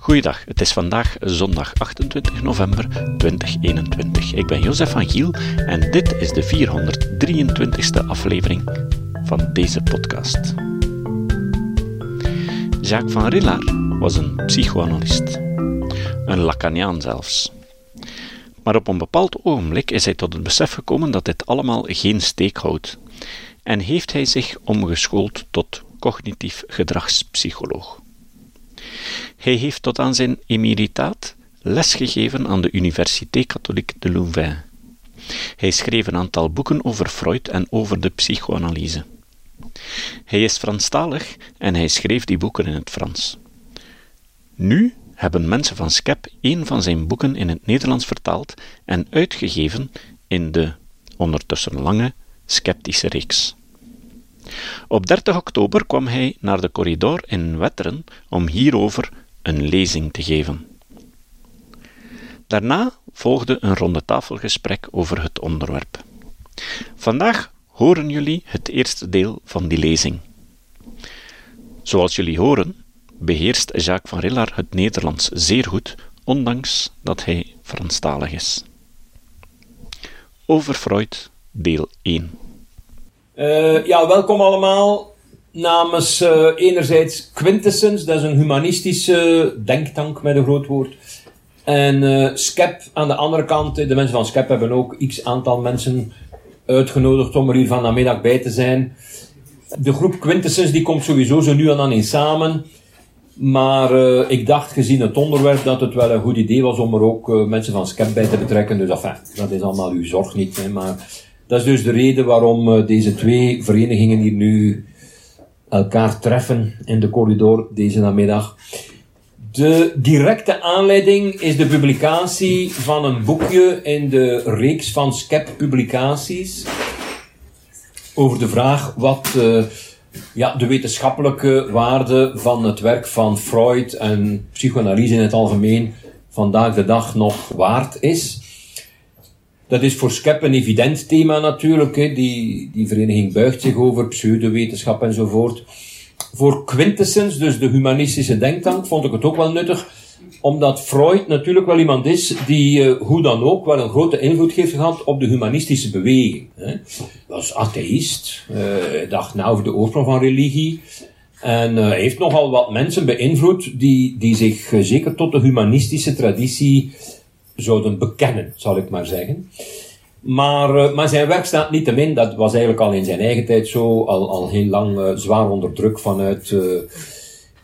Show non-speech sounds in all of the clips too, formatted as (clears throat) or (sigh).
Goeiedag, het is vandaag zondag 28 november 2021. Ik ben Jozef van Giel en dit is de 423ste aflevering van deze podcast. Jacques van Rillard was een psychoanalist, een Lacaniaan zelfs. Maar op een bepaald ogenblik is hij tot het besef gekomen dat dit allemaal geen steek houdt en heeft hij zich omgeschoold tot cognitief gedragspsycholoog. Hij heeft tot aan zijn emeritaat lesgegeven aan de Université Catholique de Louvain. Hij schreef een aantal boeken over Freud en over de psychoanalyse. Hij is Franstalig en hij schreef die boeken in het Frans. Nu hebben mensen van Skep een van zijn boeken in het Nederlands vertaald en uitgegeven in de ondertussen lange sceptische reeks. Op 30 oktober kwam hij naar de corridor in Wetteren om hierover een lezing te geven. Daarna volgde een ronde tafelgesprek over het onderwerp. Vandaag horen jullie het eerste deel van die lezing. Zoals jullie horen, beheerst Jacques van Rillard het Nederlands zeer goed, ondanks dat hij Franstalig is. Over Freud, deel 1. Uh, ja, welkom allemaal namens uh, enerzijds Quintessence, dat is een humanistische denktank met een groot woord. En uh, SCEP aan de andere kant, de mensen van SCEP hebben ook x aantal mensen uitgenodigd om er hier van namiddag bij te zijn. De groep Quintessence die komt sowieso zo nu en dan in samen. Maar ik dacht gezien het onderwerp dat het wel een goed idee was om er ook mensen van SCEP bij te betrekken. Dus enfin, dat is allemaal uw zorg niet. Hè, maar dat is dus de reden waarom uh, deze twee verenigingen hier nu elkaar treffen in de corridor deze namiddag. De directe aanleiding is de publicatie van een boekje in de reeks van SCEP publicaties over de vraag wat uh, ja, de wetenschappelijke waarde van het werk van Freud en psychoanalyse in het algemeen vandaag de dag nog waard is. Dat is voor SCEP een evident thema natuurlijk. Hè. Die, die vereniging buigt zich over pseudowetenschap enzovoort. Voor Quintessence, dus de humanistische denktank, vond ik het ook wel nuttig. Omdat Freud natuurlijk wel iemand is die, uh, hoe dan ook, wel een grote invloed heeft gehad op de humanistische beweging. Hè. Was atheïst, uh, dacht na over de oorsprong van religie. En uh, heeft nogal wat mensen beïnvloed die, die zich zeker tot de humanistische traditie zouden bekennen, zal ik maar zeggen. Maar, uh, maar zijn werk staat niet te min, dat was eigenlijk al in zijn eigen tijd zo, al, al heel lang uh, zwaar onder druk vanuit uh,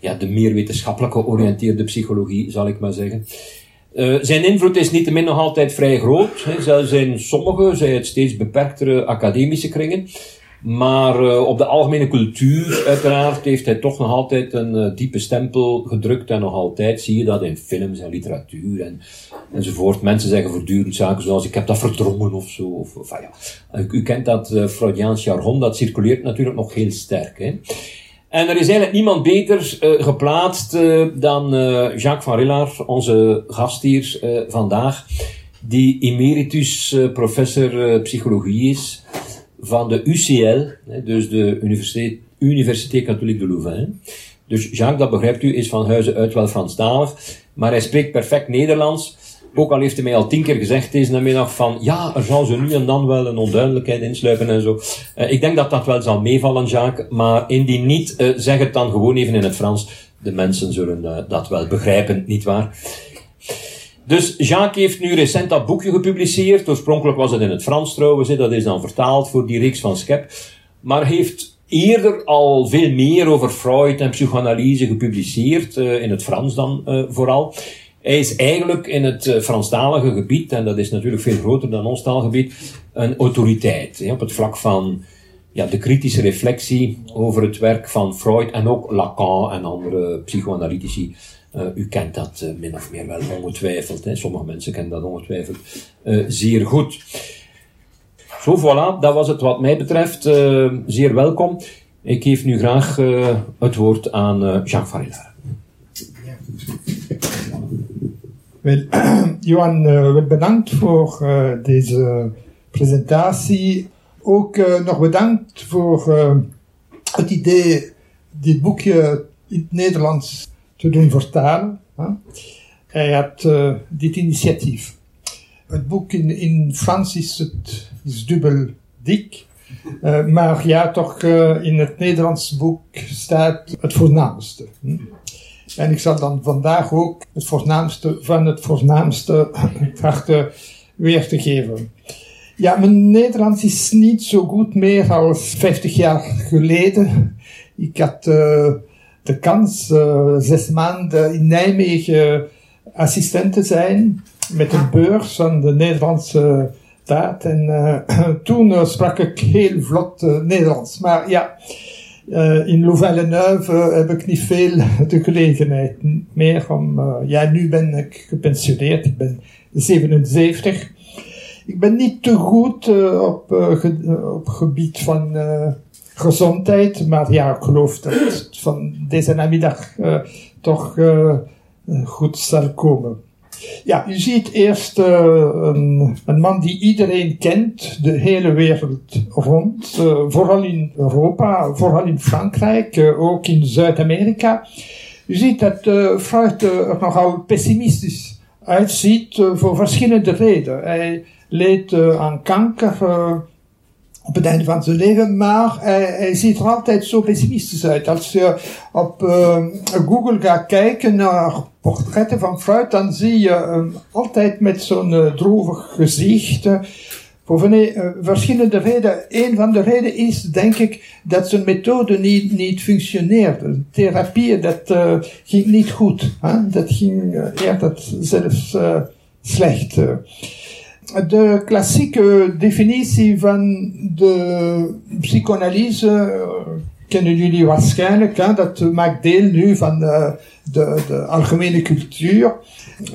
ja, de meer wetenschappelijk georiënteerde psychologie, zal ik maar zeggen. zijn invloed is niet te min nog altijd vrij groot, hè, zelfs in sommige, zij het steeds beperktere academische kringen. Maar uh, op de algemene cultuur, uiteraard, heeft hij toch nog altijd een uh, diepe stempel gedrukt. En nog altijd zie je dat in films en literatuur en, enzovoort. Mensen zeggen voortdurend zaken zoals ik heb dat verdrongen of zo. Of, of, ja. u, u, kent dat uh, Freudiaans jargon, dat circuleert natuurlijk nog heel sterk. Hè. En er is eigenlijk niemand beter geplaatst dan Jacques van Rillard, onze gast hier vandaag. Die emeritus professor psychologie is van de UCL, dus de Universiteit, Université Catholique de Louvain. Dus Jacques, dat begrijpt u, is van huizen uit wel Franstalig, maar hij spreekt perfect Nederlands. Ook al heeft hij mij al tien keer gezegd deze namiddag van, ja, er zal zo nu en dan wel een onduidelijkheid insluipen en zo. Uh, ik denk dat dat wel zal meevallen, Jacques, maar indien niet, uh, zeg het dan gewoon even in het Frans. De mensen zullen uh, dat wel begrijpen, niet waar? Dus Jacques heeft nu recent dat boekje gepubliceerd. Oorspronkelijk was het in het Frans trouwens, dat is dan vertaald voor die reeks van Skep. Maar heeft eerder al veel meer over Freud en psychoanalyse gepubliceerd, uh, in het Frans dan uh, vooral. Hij is eigenlijk in het uh, Franstalige gebied, en dat is natuurlijk veel groter dan ons taalgebied, een autoriteit op het vlak van ja, de kritische reflectie over het werk van Freud en ook Lacan en andere psychoanalytici. Uh, u kent dat uh, min of meer wel ongetwijfeld. Hè. Sommige mensen kennen dat ongetwijfeld uh, zeer goed. Zo, voilà, dat was het wat mij betreft. zeer welkom. Ik geef nu graag het woord aan Jacques Varilla. Wel, (clears throat) Johan, wel bedankt voor deze presentatie. Ook nog bedankt voor het idee dit boekje in het Nederlands te doen vertalen. Hij had uh, dit initiatief. Het boek in, in Frans is, het, is dubbel dik. Uh, maar ja, toch uh, in het Nederlands boek staat het voornaamste. En ik zal dan vandaag ook het voornaamste van het voornaamste (laughs) trachten weer te geven. Ja, mijn Nederlands is niet zo goed meer als 50 jaar geleden. Ik had de kans uh, zes maanden in Nijmegen assistent te zijn met een beurs van de Nederlandse staat. En uh, (clears throat) toen sprak ik heel vlot Nederlands. Maar ja, in Louvain-la-Neuve heb ik niet veel (laughs) de gelegenheid meer om... ja, nu ben ik gepensioneerd. Ik ben 77. Ik ben niet te goed op, ge op gebied van gezondheid, maar ja, ik geloof dat van deze namiddag toch goed zal komen. Ja, u ziet eerst een, een, man die iedereen kent, de hele wereld rond, vooral in Europa, vooral in Frankrijk, ook in Zuid-Amerika. U ziet dat Freud er nogal pessimistisch uitziet voor verschillende redenen. Hij, leed uh, aan kanker uh, op het einde van zijn leven, maar hij, hij, ziet er altijd zo pessimistisch uit. Als je op uh, Google gaat kijken naar portretten van Freud, dan zie je hem altijd met zo'n droevig gezicht. Voor uh, verschillende redenen. Een van de redenen is, denk ik, dat zijn methode niet, niet functioneerde. Therapie, dat ging niet goed. Hè? Dat ging eerder zelfs slecht de klassieke definitie van de psychoanalyse uh, kennen jullie waarschijnlijk. Dat maakt deel nu van de, de, de algemene cultuur.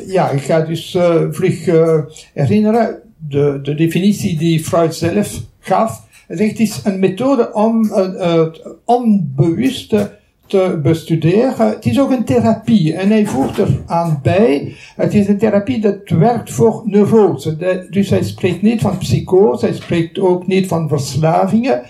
Ja, ik ga dus uh, vlug uh, herinneren. De, de definitie die Freud zelf gaf. Het is een methode om het onbewuste te bestuderen. Het is ook een therapie en hij voegt er aan bij. Het is een therapie dat werkt voor neurose. dus hij spreekt niet van psychose, hij spreekt ook niet van verslavingen,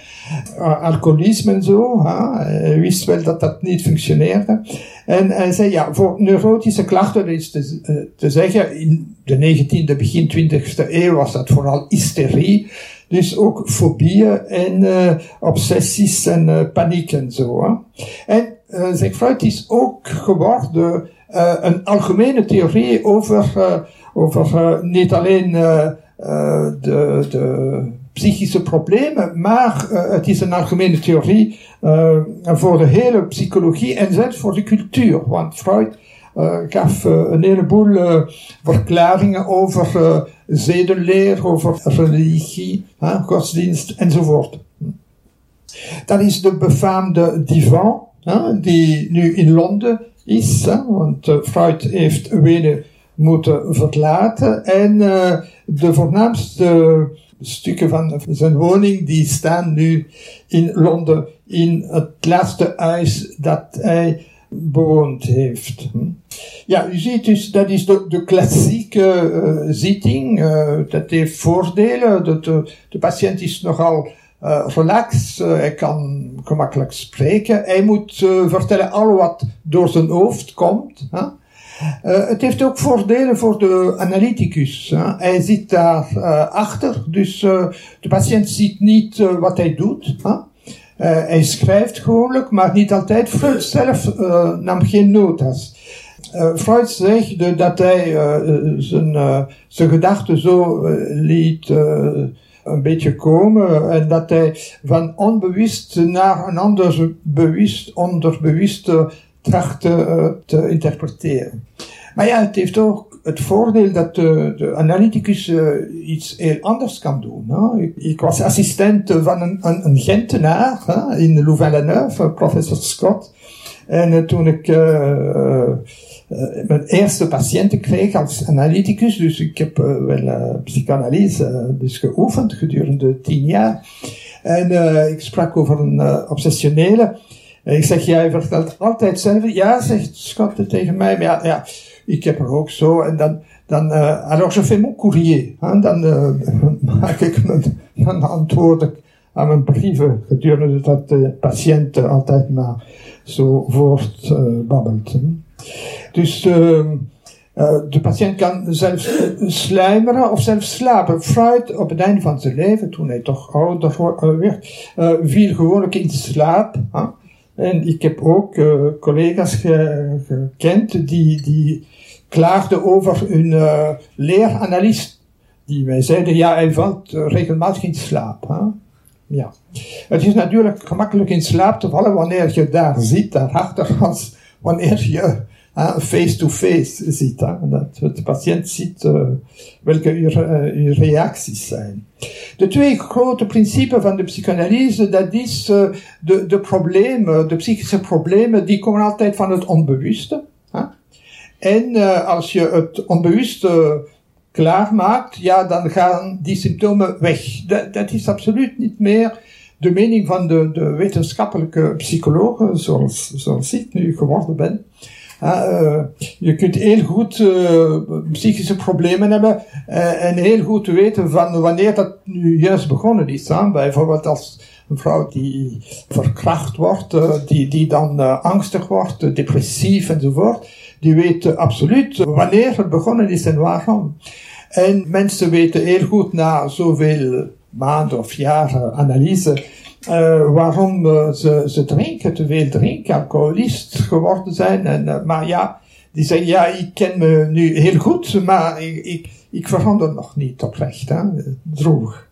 uh, alcoholisme en zo. Hij wist wel dat dat niet functioneerde. En hij zei ja, voor neurotische klachten is te, uh, te zeggen, in de 19e, begin 20e eeuw was dat vooral hysterie. Dus ook fobieën en uh, obsessies en paniek en zo. Hè. En uh, zegt Freud is ook geworden uh, een algemene theorie over, uh, over niet alleen de, de psychische problemen, maar het is een algemene theorie voor de hele psychologie en zelfs voor de cultuur. Want Freud uh, gaf uh, een heleboel uh, verklaringen over zedenleer, over religie, godsdienst enzovoort. Dat is de befaamde divan, die nu in Londen is, want Freud heeft Wenen moeten verlaten en de voornaamste stukken van zijn woning die staan nu in Londen in het laatste huis dat hij bewoond heeft. Ja, u ziet dus, dat is de, klassieke uh, zitting. Uh, dat heeft voordelen. De, de, de patiënt is nogal uh, hij kan gemakkelijk spreken. Hij moet vertellen al wat door zijn hoofd komt. Huh? het heeft ook voordelen voor de analyticus. Huh? Hij zit daar achter, dus de patiënt ziet niet wat hij doet. Uh, hij schrijft gewoonlijk, maar niet altijd. Freud zelf uh, nam geen notas. Uh, Freud zegt dat hij zijn, zijn gedachten zo liet een beetje komen en dat hij van onbewust naar een ander bewust, onderbewust trachtte te interpreteren. Maar ja, het heeft ook het voordeel dat de, de analyticus uh, iets heel anders kan doen. Hè. Ik, was assistent van een, een, een Gentenaar hè, in Louvain-la-Neuve, professor Scott. En toen ik mijn eerste patiënten kreeg als analyticus, dus ik heb wel psychanalyse dus geoefend gedurende tien jaar. En ik sprak over een obsessionele. En ik zeg, jij vertelt altijd zelf. Ja, zegt Scott tegen mij, maar ja, ja ik heb er ook zo. En dan, dan uh, alors je fais mon courrier. Dan uh, (laughs) maak ik mijn, antwoord ik aan mijn brieven gedurende dat de patiënt altijd maar zo voortbabbelt. Uh, Dus uh, de patiënt kan zelfs sluimeren of zelfs slapen. Freud op het einde van zijn leven, toen hij toch ouder werd, uh, viel gewoonlijk in slaap. En ik heb ook collega's gekend die, die klaagden over hun uh, leeranalist. Die mij zeiden, ja, hij valt regelmatig in slaap. Hè? Ja. Het is natuurlijk gemakkelijk in slaap te vallen wanneer je daar zit, daarachter, als wanneer je face-to-face -face ziet. Hè? Dat de patiënt ziet uh, welke uw, uh, uw, reacties zijn. De twee grote principes van de psychanalyse, dat is uh, de, de problemen, de psychische problemen, die komen altijd van het onbewuste. Hè? En als je het onbewuste klaarmaakt, ja, dan gaan die symptomen weg. Dat, dat is absoluut niet meer de mening van de, de wetenschappelijke psychologen, zoals, zoals ik nu geworden ben. Uh, je kunt heel goed uh, psychische problemen hebben uh, en heel goed weten van wanneer dat nu juist begonnen is. Hè? Bijvoorbeeld als een vrouw die verkracht wordt, die, die dan angstig wordt, depressief enzovoort die weten absoluut wanneer het begonnen is en waarom. En mensen weten heel goed na zoveel maanden of jaren analyse uh, waarom uh, ze, ze drinken, te veel drinken, alcoholist geworden zijn. En, uh, maar ja, die zeggen, ja, ik ken me nu heel goed, maar ik, ik, ik verander nog niet oprecht, hè, droog.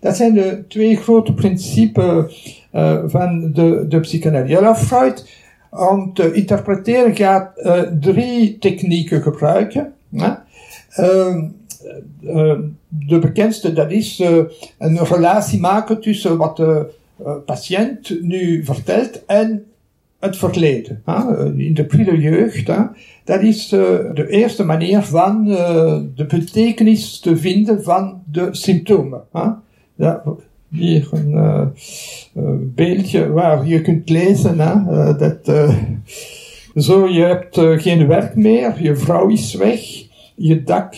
Dat zijn de twee grote principes van de, de psychanalyse. Freud om te interpreteren gaat drie technieken gebruiken. Hè? Uh, de bekendste, dat is uh, een relatie maken tussen wat de patiënt nu vertelt en het verleden. In de prille jeugd. Dat is de eerste manier van de betekenis te vinden van de symptomen. Ja, hier een beeldje waar je kunt lezen dat zo je hebt geen werk meer, je vrouw is weg, je dak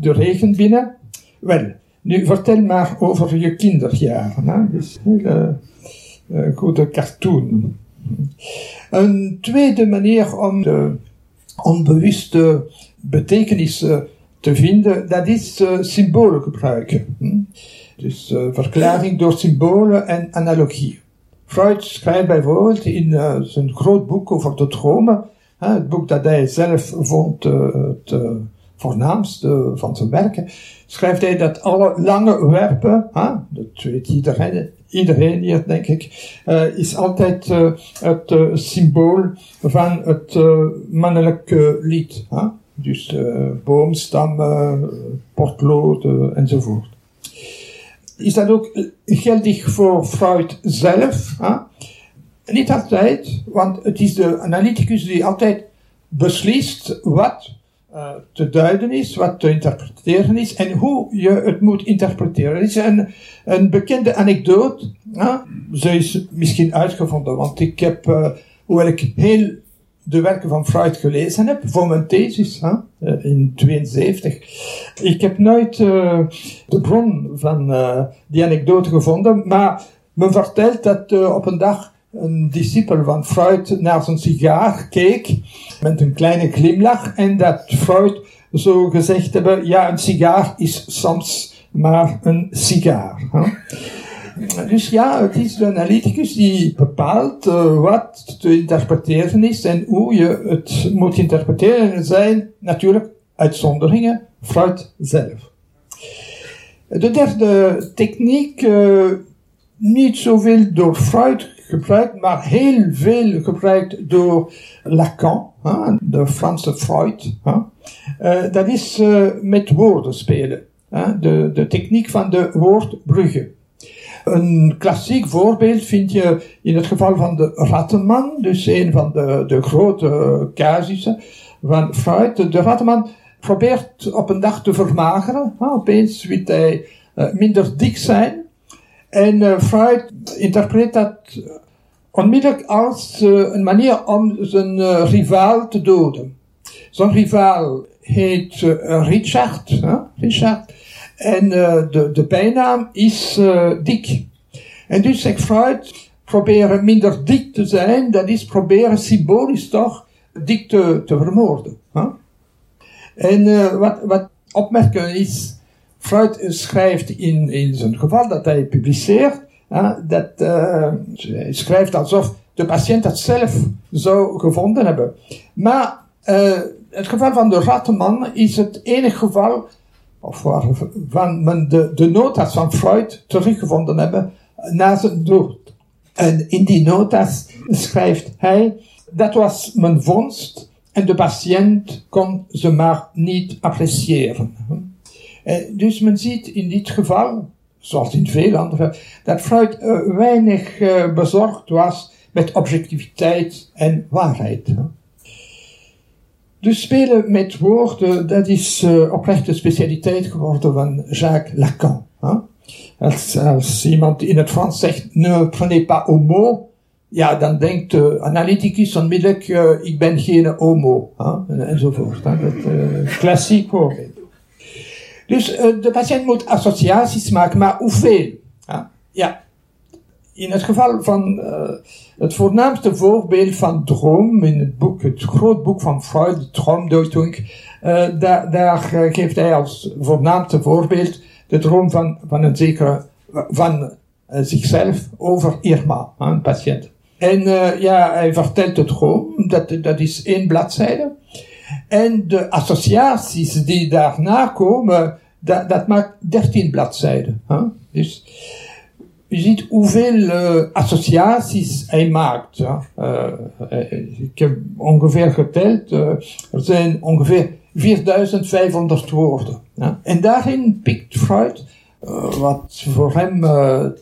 de regen binnen. Wel, nu vertel maar over je kinderjaren. Hè. Is een hele goede cartoon. Een tweede manier om de onbewuste betekenissen te vinden, dat is symbolen gebruiken. Hm? Dus verklaring door symbolen en analogie. Freud schrijft bijvoorbeeld in zijn groot boek over de dromen, uh, het boek dat hij zelf vond het voornaamste van zijn werken, schrijft hij dat alle lange werpen, dat weet iedereen, iedereen hier denk ik, is altijd het symbool van het mannelijke lied. Dus boomstammen, potlood enzovoort is dat ook geldig voor Freud zelf? Hè? Niet altijd, want het is de analyticus die altijd beslist wat uh, te duiden is, wat te interpreteren is en hoe je het moet interpreteren. Het is een, een bekende anekdote. Ze is misschien uitgevonden, want ik heb, uh, hoewel ik heel de werken van Freud gelezen heb voor mijn thesis eh, in 72. Ik heb nooit de bron van die anekdote gevonden, maar men vertelt dat op een dag een discipel van Freud naar zijn sigaar keek met een kleine glimlach en dat Freud zo gezegd hebben, ja, een sigaar is soms maar een sigaar. Dus ja, het is de analyticus die bepaalt uh, wat te interpreteren is en hoe je het moet interpreteren. Er zijn natuurlijk uitzonderingen, Freud zelf. De derde techniek, uh, niet zoveel door Freud gebruikt, maar heel veel gebruikt door Lacan, huh, de Franse Freud. Huh. Uh, dat is met woorden spelen. De, de techniek van de woordbruggen. Een klassiek voorbeeld vind je in het geval van de Rattenman, dus een van de, de grote casussen van Freud. De Rattenman probeert op een dag te vermageren. opeens wil hij uh, minder dik zijn. En uh, Freud interpreteert dat onmiddellijk als uh, een manier om zijn rivaal te doden. Zijn rivaal heet Richard. Richard. En de, de bijnaam is dik. En dus zegt Freud, proberen minder dik te zijn, dat is proberen symbolisch toch dik te, te vermoorden. Hè? En uh, wat, wat opmerken is, Freud schrijft in, in zijn geval dat hij publiceert, hè, dat uh, hij schrijft alsof de patiënt het zelf zou gevonden hebben. Maar uh, het geval van de rattenman is het enige geval of waarvan men de, de notas van Freud teruggevonden hebben na zijn dood. En in die notas schrijft hij, dat was mijn vondst en de patiënt kon ze maar niet appreciëren. Dus men ziet in dit geval, zoals in veel andere, dat Freud uh, weinig uh, bezorgd was met objectiviteit en waarheid. Dus spelen met woorden, dat is oprecht de specialiteit geworden van Jacques Lacan. Als, iemand in het Frans zegt, ne prenez pas mot, ja, dan denkt de analyticus onmiddellijk, ik ben geen homo, enzovoort. Dat klassiek voorbeeld. Dus uh, de patiënt moet associaties maken, maar hoeveel? Ja, in het geval van uh, het voornaamste voorbeeld van droom in het boek, het groot boek van Freud, de Droomdeutung, uh, daar, daar geeft hij als voornaamste voorbeeld de droom van, van een zekere, van zichzelf over Irma, een patiënt. En ja, hij vertelt de droom, dat, dat is één bladzijde. En de associaties die daarna komen, dat, dat maakt dertien bladzijden. Huh? Dus, je ziet hoeveel uh, associaties hij maakt. Ja. Uh, ik heb ongeveer geteld, er zijn ongeveer 4500 woorden. En daarin pikt Freud wat voor hem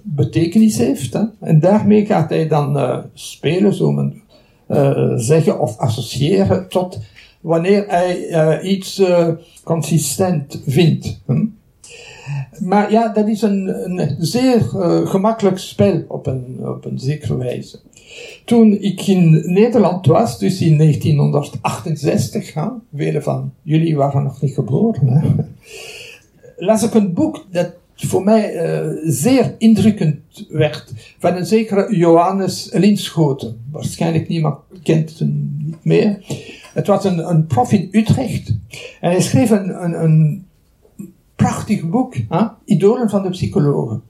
betekenis heeft. Hè. En daarmee gaat hij dan spelen, zo men zeggen, of associëren tot wanneer hij iets consistent vindt. Hm? Maar ja, dat is een, een zeer uh, gemakkelijk spel op een, op een zekere wijze. Toen ik in Nederland was, dus in 1968, hè, velen van jullie waren nog niet geboren, hè, (laughs) las ik een boek dat voor mij uh, zeer indrukkend werd, van een zekere Johannes Linschoten. Waarschijnlijk niemand kent hem niet meer. Het was een, een prof in Utrecht. En hij schreef een, een, een prachtig boek, hè? Idolen van de psychologen.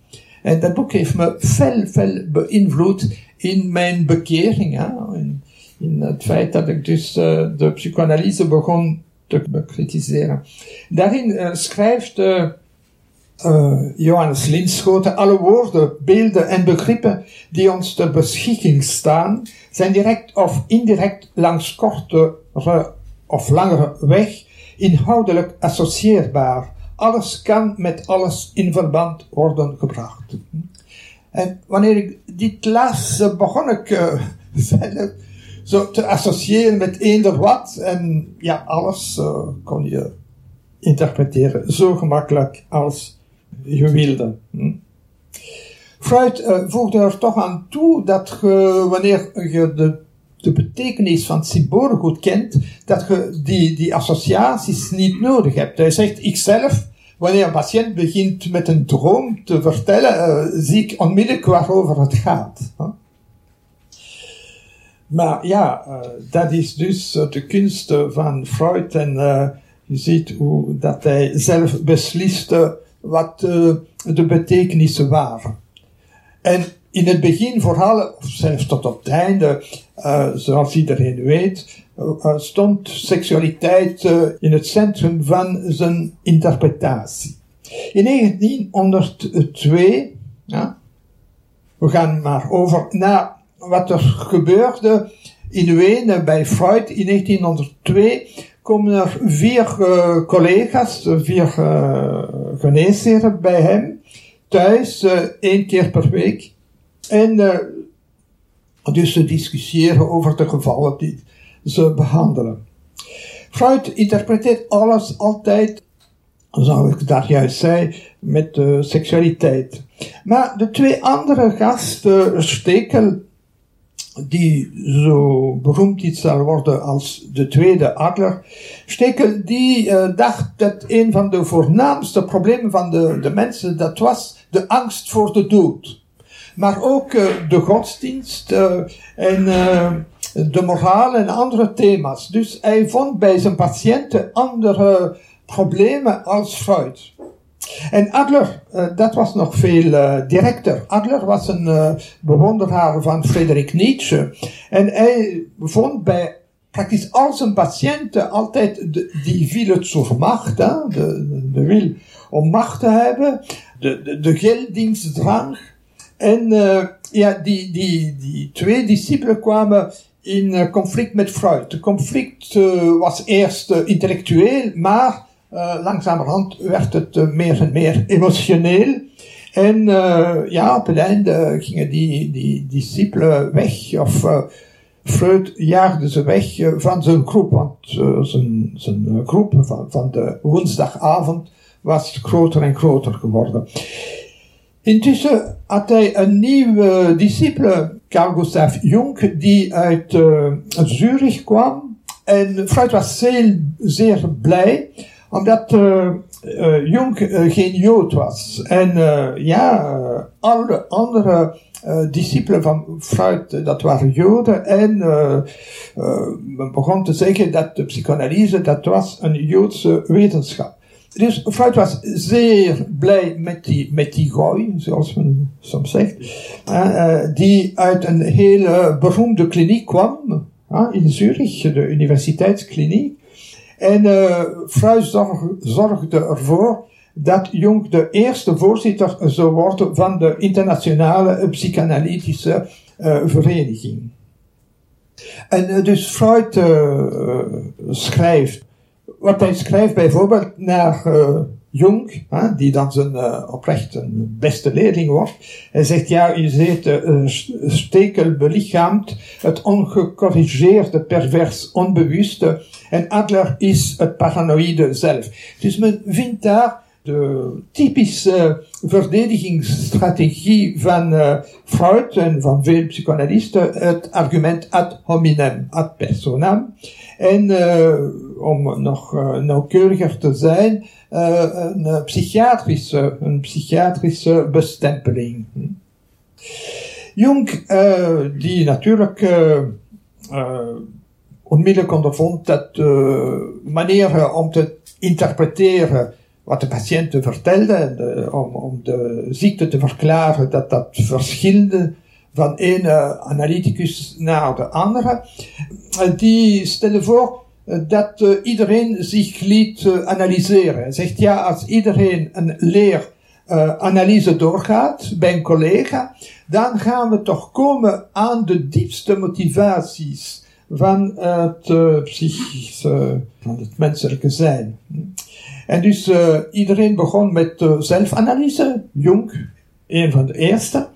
En dat boek heeft me fel, fel beïnvloed in mijn bekering. In, in het feit dat ik dus uh, de psychoanalyse begon te bekritiseren. Daarin uh, schrijft uh, Johannes Linschoten, alle woorden, beelden en begrippen die ons ter beschikking staan, zijn direct of indirect langs korte of langere weg inhoudelijk associeerbaar alles kan met alles in verband worden gebracht. En wanneer ik dit las, begon ik (laughs) uh, zo te associëren met eender wat. En ja, alles uh, kon je interpreteren zo gemakkelijk als je wilde. Hm? Freud uh, voegde er toch aan toe dat je, wanneer je de, de betekenis van symbolen goed kent, dat je die, die associaties niet nodig hebt. Hij zegt, ikzelf wanneer een patiënt begint met een droom te vertellen, uh, zie ik onmiddellijk waarover het gaat. Maar ja, uh, dat is dus de kunst van Freud en je ziet hoe dat hij zelf besliste wat de betekenissen waren. En in het begin vooral, of zelfs tot op het einde, zoals iedereen weet, uh, stond seksualiteit uh, in het centrum van zijn interpretatie. In 1902, ja, we gaan maar over naar wat er gebeurde in Wenen bij Freud in 1902, komen er vier uh, collega's, vier geneesheren bij hem, thuis, één keer per week. En dus ze discussiëren over de gevallen die ze behandelen. Freud interpreteert alles altijd, zoals ik daar juist zei, met uh, seksualiteit. Maar de twee andere gasten, Stekel, die zo beroemd iets zal worden als de tweede Adler, Stekel, die uh, dacht dat een van de voornaamste problemen van de, de mensen, dat was de angst voor de dood. Maar ook uh, de godsdienst en de moraal en andere thema's. Dus hij vond bij zijn patiënten andere problemen als Freud. En Adler, uh, dat was nog veel uh, directer. Adler was een uh, bewonderaar van Friedrich Nietzsche. En hij vond bij praktisch al zijn patiënten altijd de, willen zur macht, hè? De, de, wil om macht te hebben, de, de, de geldingsdrang. En ja, die, die, die twee discipelen kwamen in conflict met Freud. De conflict was eerst intellectueel, maar langzamerhand werd het uh, meer en meer emotioneel. En uh, ja, op het einde gingen die, die discipelen weg, of Freud jaagde ze weg van zijn groep, want zijn, zijn groep van, van de woensdagavond was groter en groter geworden. Intussen had hij een nieuwe discipele, Carl Gustav Jung, die uit Zurich kwam. En Freud was zeer, zeer blij omdat uh, uh, Jung uh, geen Jood was. En ja, alle andere discipelen van Freud, dat waren Joden. En men begon te zeggen dat de psychanalyse, dat was een Joodse wetenschap. Dus Freud was zeer blij met die, met die gooi, zoals men soms zegt, die uit een hele beroemde kliniek kwam, in Zurich, de universiteitskliniek. En uh, Freud zorgde ervoor dat Jung de eerste voorzitter zou worden van de internationale psychanalytische uh, vereniging. En uh, dus Freud schrijft, wat hij schrijft bijvoorbeeld naar Jung, hè, die dan zijn uh, oprecht een beste leerling wordt, hij zegt, ja, je ziet uh, stekel belichaamt het ongecorrigeerde, pervers, onbewuste, en Adler is het paranoïde zelf. Dus men vindt daar de typische verdedigingsstrategie van uh, Freud en van veel psychoanalisten, het argument ad hominem, ad personam. En om nog nauwkeuriger te zijn, uh, een psychiatrische, een psychiatrische bestempeling. Jung, uh, die natuurlijk onmiddellijk ondervond dat manieren om te interpreteren wat de patiënten vertelden, de, om, om de ziekte te verklaren, dat dat verschilde van ene analyticus naar de andere, die stelde voor dat uh, iedereen zich liet analyseren. Zegt ja, als iedereen een leeranalyse doorgaat bij een collega, dan gaan we toch komen aan de diepste motivaties van het psychische, van het menselijke zijn. En dus iedereen begon met zelfanalyse, Jung, een van de eerste.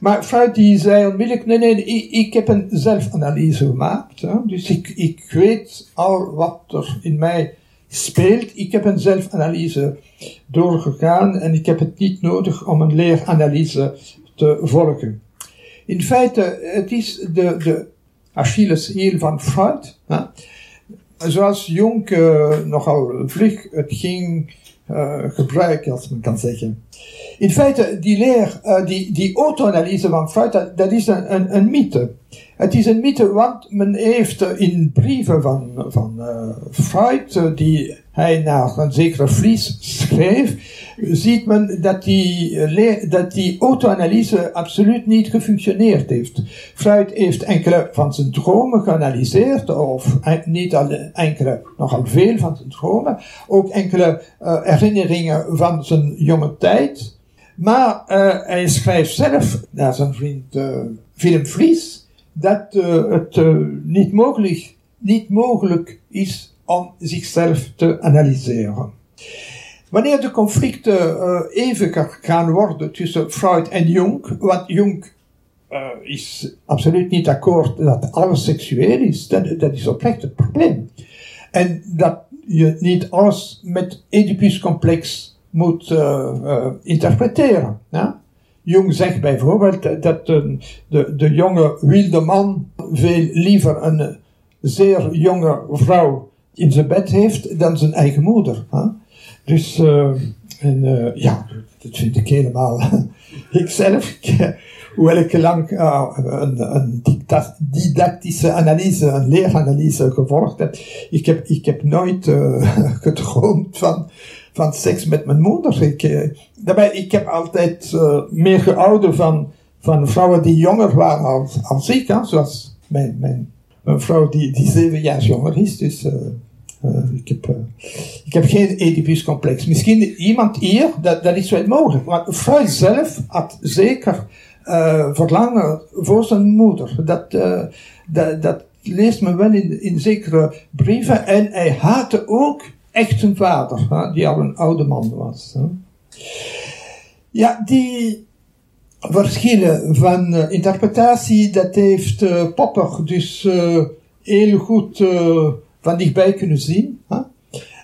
Maar Freud die zei onmiddellijk, nee, nee, ik, ik heb een zelfanalyse gemaakt. Hè? Dus ik, ik weet al wat er in mij speelt. Ik heb een zelfanalyse doorgegaan en ik heb het niet nodig om een leeranalyse te volgen. In feite, het is de, de Achilleshiel van Freud. Hè? Zoals Jung uh, nogal vlug het ging uh, gebruiken, als men kan zeggen. In feite, die leer, uh, die, die auto-analyse van Freud, dat, is een, een, een, mythe. Het is een mythe, want men heeft in brieven van, van uh, Freud, die hij naar een zekere Vries schreef, ziet men dat die, dat die auto-analyse absoluut niet gefunctioneerd heeft. Freud heeft enkele van zijn dromen geanalyseerd, of niet al enkele, nogal veel van zijn dromen, ook enkele uh, herinneringen van zijn jonge tijd. Maar hij schrijft zelf naar zijn vriend Willem Vries dat het niet, mogelijk, niet mogelijk is om zichzelf te analyseren. Wanneer de conflicten uh, even gaan worden tussen Freud en Jung, want Jung uh, is absoluut niet akkoord dat alles seksueel is, dat, dat is oprecht het probleem. En dat je niet alles met Oedipus-complex moet uh, interpreteren. Jung zegt bijvoorbeeld dat de, de, de jonge wilde man veel liever een zeer jonge vrouw in zijn bed heeft dan zijn eigen moeder. Hè? Dus, uh, en uh, ja, dat vind ik helemaal. (laughs) ik zelf, (laughs) hoewel ik lang uh, een, didactische analyse, een leeranalyse gevolgd heb. Ik heb, ik heb nooit (laughs) gedroomd van, van seks met mijn moeder. Ik, daarbij, ik heb altijd meer gehouden van, van vrouwen die jonger waren als, als ik, hè, zoals mijn, mijn, mijn vrouw die, die zeven jaar jonger is. Dus uh, ik, heb, uh, ik heb geen Oedipus-complex. Misschien iemand hier, dat, dat is wel mogelijk. Maar Freud zelf had zeker verlangen voor zijn moeder. Dat, dat, dat leest men wel in, in zekere brieven. En hij haatte ook echt zijn vader, die al een oude man was. Ja, die verschillen van interpretatie, dat heeft Popper dus heel goed van dichtbij kunnen zien.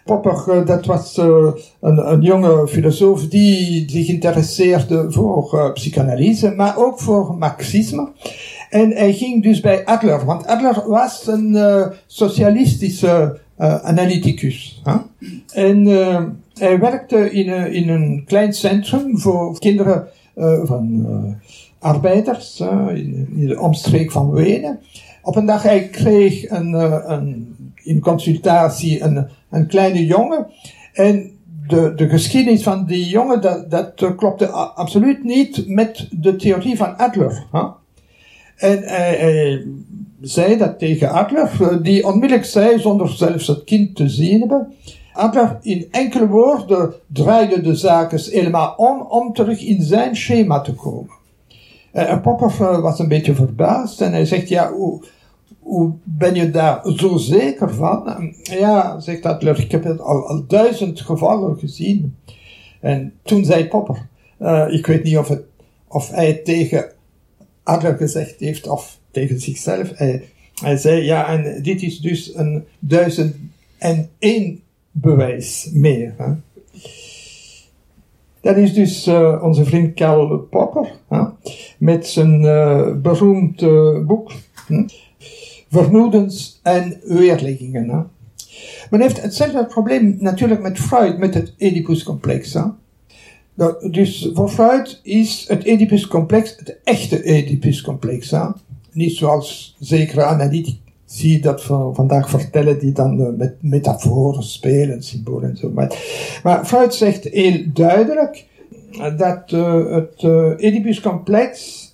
Popper, eh, dat was een, een, jonge filosoof die zich interesseerde voor psychanalyse, maar ook voor marxisme. En hij ging dus bij Adler, want Adler was een socialistische analyticus. En hij werkte in, in een klein centrum voor kinderen van arbeiders in, in, de omstreek van Wenen. Op een dag hij kreeg een, een in consultatie een, een kleine jongen. En de, de geschiedenis van die jongen, dat, dat klopte absoluut niet met de theorie van Adler. Huh? En hij, zei dat tegen Adler, die onmiddellijk zei, zonder zelfs het kind te zien hebben, in enkele woorden draaide de zaken helemaal om, om terug in zijn schema te komen. En Popper was een beetje verbaasd en hij zegt, ja, hoe, hoe ben je daar zo zeker van? Ja, zegt Adler, ik heb het al, al duizend gevallen gezien. En toen zei Popper, ik weet niet of, of hij het tegen Adler gezegd heeft of tegen zichzelf. Hij, hij zei, ja, en dit is dus een duizend en één bewijs meer. Hè? Dat is dus uh, onze vriend Karl Popper, hè? met zijn uh, beroemd boek. Hm? vermoedens en weerleggingen. Hè. Men heeft hetzelfde probleem natuurlijk met Freud, met het Oedipuscomplex. Hè. Dus voor Freud is het Oedipuscomplex het echte Oedipuscomplex. Hè. Niet zoals zekere analytici dat vandaag vertellen, die dan uh, met metaforen spelen, symbolen en zo. Maar, maar Freud zegt heel duidelijk dat uh, het uh, Oedipuscomplex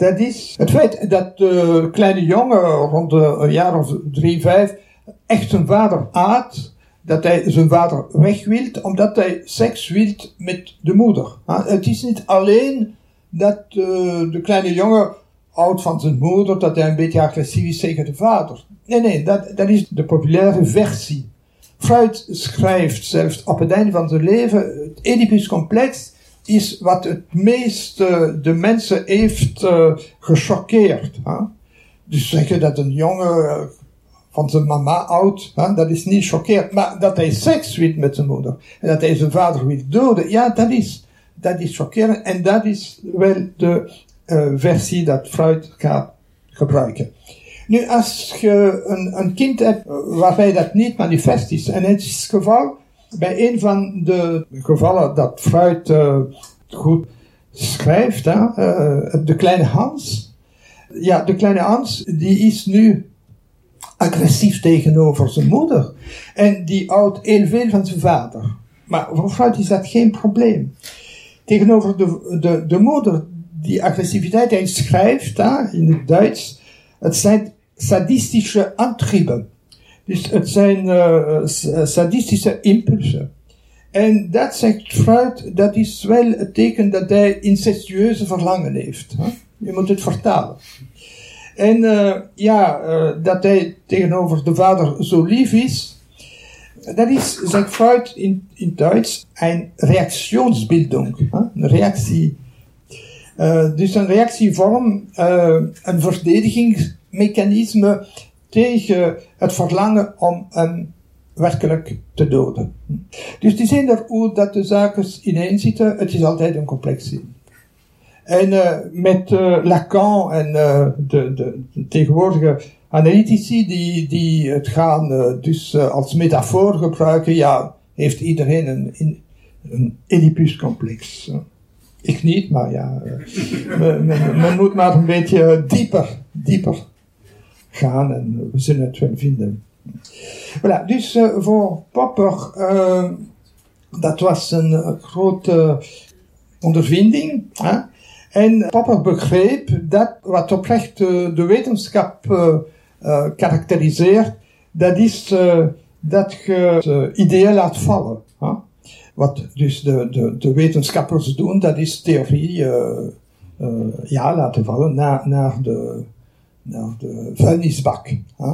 dat is het feit dat de kleine jongen rond een jaar of drie, vijf echt zijn vader aat, dat hij zijn vader weg wil, omdat hij seks wil met de moeder. Het is niet alleen dat de kleine jongen houdt van zijn moeder, dat hij een beetje agressief is tegen de vader. Nee, nee, dat, dat is de populaire versie. Freud schrijft zelfs op het einde van zijn leven het Oedipus-complex is wat het meest de mensen heeft uh, gechoqueerd. Hè? Dus zeggen dat een jongen uh, van zijn mama oud, hè, dat is niet chockerend. Maar dat hij seks wil met zijn moeder en dat hij zijn vader wil doden, ja, dat is, dat is chockerend. En dat is wel de versie dat Freud gaat gebruiken. Nu, als je een, een kind hebt waarbij dat niet manifest is, en het is het geval bij een van de gevallen dat Freud uh, goed schrijft, hè, uh, de kleine Hans. Ja, de kleine Hans, die is nu agressief tegenover zijn moeder. En die houdt heel veel van zijn vader. Maar voor Freud is dat geen probleem. Tegenover de, de, de moeder, die agressiviteit, hij schrijft in het Duits, het zijn sadistische antrieben. Dus het zijn uh, sadistische impulsen. En dat zegt Freud, dat is wel het teken dat hij incestueuze verlangen heeft. Je moet het vertalen. En uh, ja, dat hij tegenover de vader zo lief is, dat is, zegt Freud in, in Duits, een reactionsbildung. Een reactie. Uh, dus een reactievorm, een verdedigingsmechanisme tegen het verlangen om hem werkelijk te doden. Dus die zijn er hoe dat de zaken ineen zitten, het is altijd een complexie. En uh, met Lacan en de, de, de, tegenwoordige analytici die, die het gaan dus als metafoor gebruiken, ja, heeft iedereen een, een Oedipus-complex. Ik niet, maar ja, men, men, moet maar een beetje dieper, dieper gaan en we zullen het wel vinden. Voilà, dus voor Popper, dat was een grote ondervinding. Hè? En Popper begreep dat wat oprecht de wetenschap karakteriseert, dat is dat je het idee laat vallen. Hè? Wat dus de, de, de wetenschappers doen, dat is theorie ja, laten vallen naar, naar, de, naar de vuilnisbak. Hè?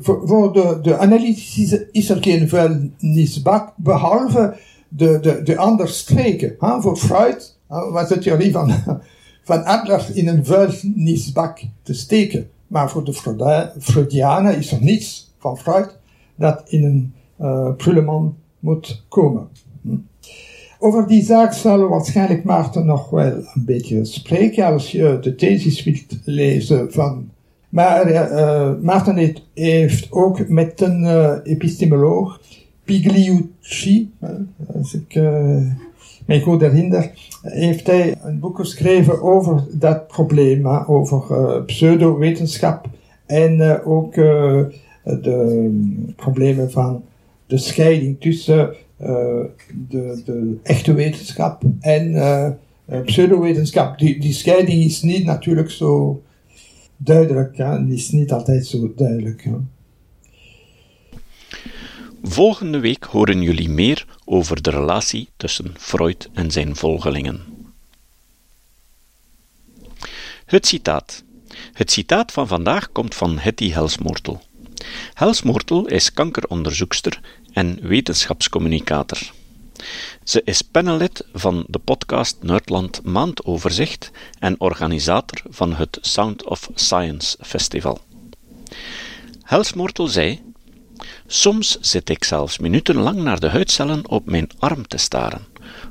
voor, voor de, de analyse is er geen vuilnisbak, behalve de, de, de andere streken. Hè? Voor Freud was de theorie van, (laughs) van Adler in een vuilnisbak te steken. Maar voor de Freudianen is er niets van Freud dat in een uh, prullenman moet komen. Hm. Over die zaak zal waarschijnlijk Maarten nog wel een beetje spreken als je de thesis wilt lezen van. Maar uh, Maarten heeft, ook met een uh, epistemoloog, Pigliucci, als ik mij goed herinner, heeft hij een boek geschreven over dat probleem, over pseudo-wetenschap en ook de problemen van de scheiding tussen de, de, echte wetenschap en pseudo-wetenschap. Die, die scheiding is niet natuurlijk zo duidelijk, ja, is niet altijd zo duidelijk. Volgende week horen jullie meer over de relatie tussen Freud en zijn volgelingen. Het citaat. Het citaat van vandaag komt van Hetty Helsmoortel. Helsmoortel is kankeronderzoekster en wetenschapscommunicator. Ze is panellid van de podcast Nerdland Maandoverzicht en organisator van het Sound of Science Festival. Helsmoortel zei Soms zit ik zelfs minutenlang naar de huidcellen op mijn arm te staren,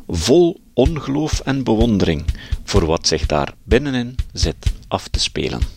vol ongeloof en bewondering voor wat zich daar binnenin zit af te spelen.